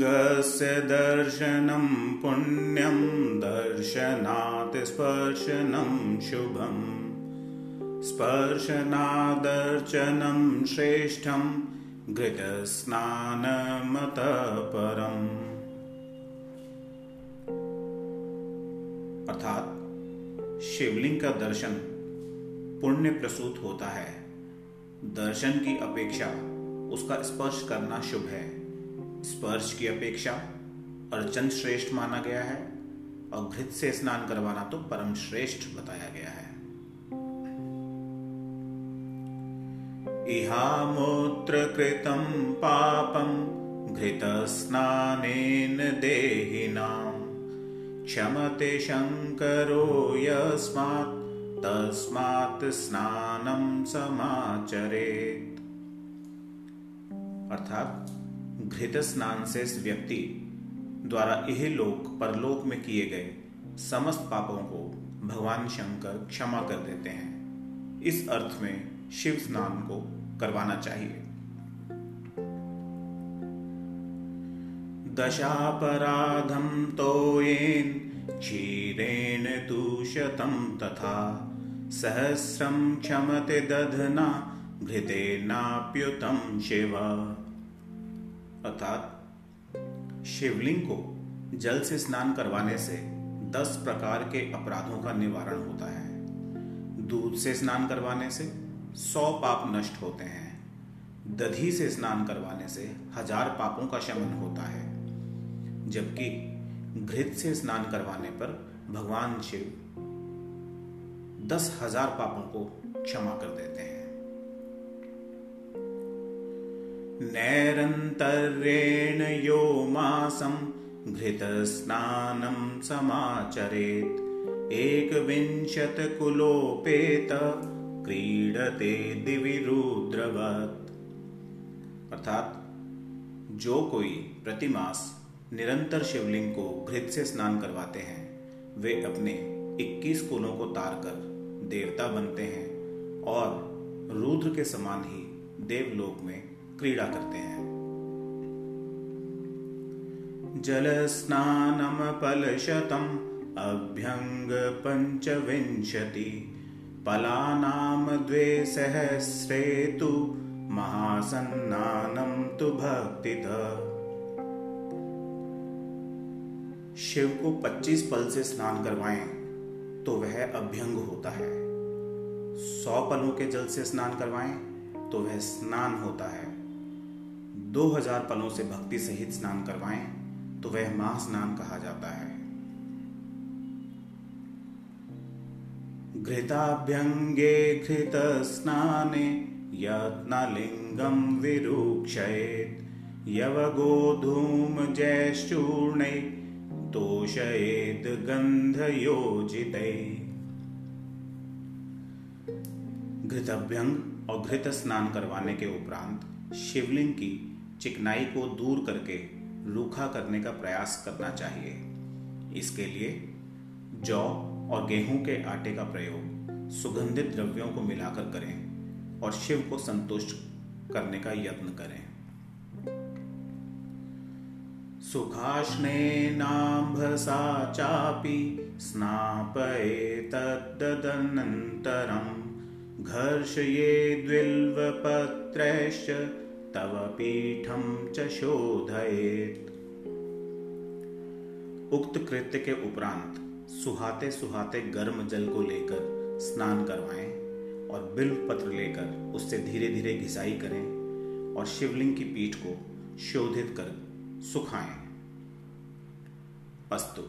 शिवस्य दर्शनं पुण्यं दर्शनात् स्पर्शनं शुभम् स्पर्शनादर्चनं श्रेष्ठं घृतस्नानमतः परम् अर्थात शिवलिंग का दर्शन पुण्य प्रसूत होता है। दर्शन की अपेक्षा उसका स्पर्श करना शुभ है। स्पर्श की अपेक्षा अर्चन श्रेष्ठ माना गया है और घृत से स्नान करवाना तो परम श्रेष्ठ बताया गया है। इहामूत्र कृतं पापं घृतस्नानेन देहिनां। क्षमते शङ्करो यस्मात्, तस्मात् स्नानं समाचरेत। अर्थात घृत स्नान से व्यक्ति द्वारा यह लोक परलोक में किए गए समस्त पापों को भगवान शंकर क्षमा कर देते हैं। इस अर्थ में शिव स्नान को करवाना चाहिए। दशापराधम तोयेन, क्षीरेण दूषतं तथा सहस्रम क्षमते दधना घृतेनाप्युतम शिव। अर्थात शिवलिंग को जल से स्नान करवाने से दस प्रकार के अपराधों का निवारण होता है। दूध से स्नान करवाने से सौ पाप नष्ट होते हैं। दधी से स्नान करवाने से हज़ार पापों का शमन होता है। जबकि घृत से स्नान करवाने पर भगवान शिव दस हज़ार पापों को क्षमा कर देते हैं। नैरन्तर्येण यो मासं घृतस्नानं समाचरेत्। एकविंशतकुलोपेत क्रीडते दिवि रुद्रवत्। अर्थात, जो कोई प्रतिमास निरंतर शिवलिंग को घृत से स्नान करवाते हैं, वे अपने 21 कुलों को तार कर देवता बनते हैं और रुद्र के समान ही देवलोक में क्रीड़ा करते हैं। जल स्नानम पलशतम अभ्यंग पंचविंशति पलानाम द्वे सहस्रे तु महासन्नानम तु भक्ति शिव को 25 पल से स्नान करवाएँ तो वह अभ्यंग होता है। सौ पलों के जल से स्नान करवाएँ तो वह स्नान होता है। दो हज़ार पलों से भक्ति सहित स्नान करवाएँ तो वह महास्नान कहा जाता है। घृताभ्यंगे घृत स्नाने यत्नलिङ्गं विरूक्षयेत् यवगोधूमजैश्चूर्णे तोषयेत् गन्धयोजितै। घृतभ्यंग और घृत स्नान करवाने के उपरांत शिवलिंग की चिकनाई को दूर करके रूखा करने का प्रयास करना चाहिए। इसके लिए जौ और गेहूँ के आटे का प्रयोग सुगंधित द्रव्यों को मिलाकर करें और शिव को संतुष्ट करने का यत्न करें। सुखाश्नेनाम्भसा चापि स्नापयेतद्दनन्तरं घर्षये द्विल्वपत्रैश्च तव पीठम च शोधयेत्। उक्त कृत्य के उपरांत सुहाते सुहाते गर्म जल को लेकर स्नान करवाएँ और बिल्व पत्र लेकर उससे धीरे धीरे घिसाई करें और शिवलिंग की पीठ को शोधित कर सुखाएँ। अस्तु।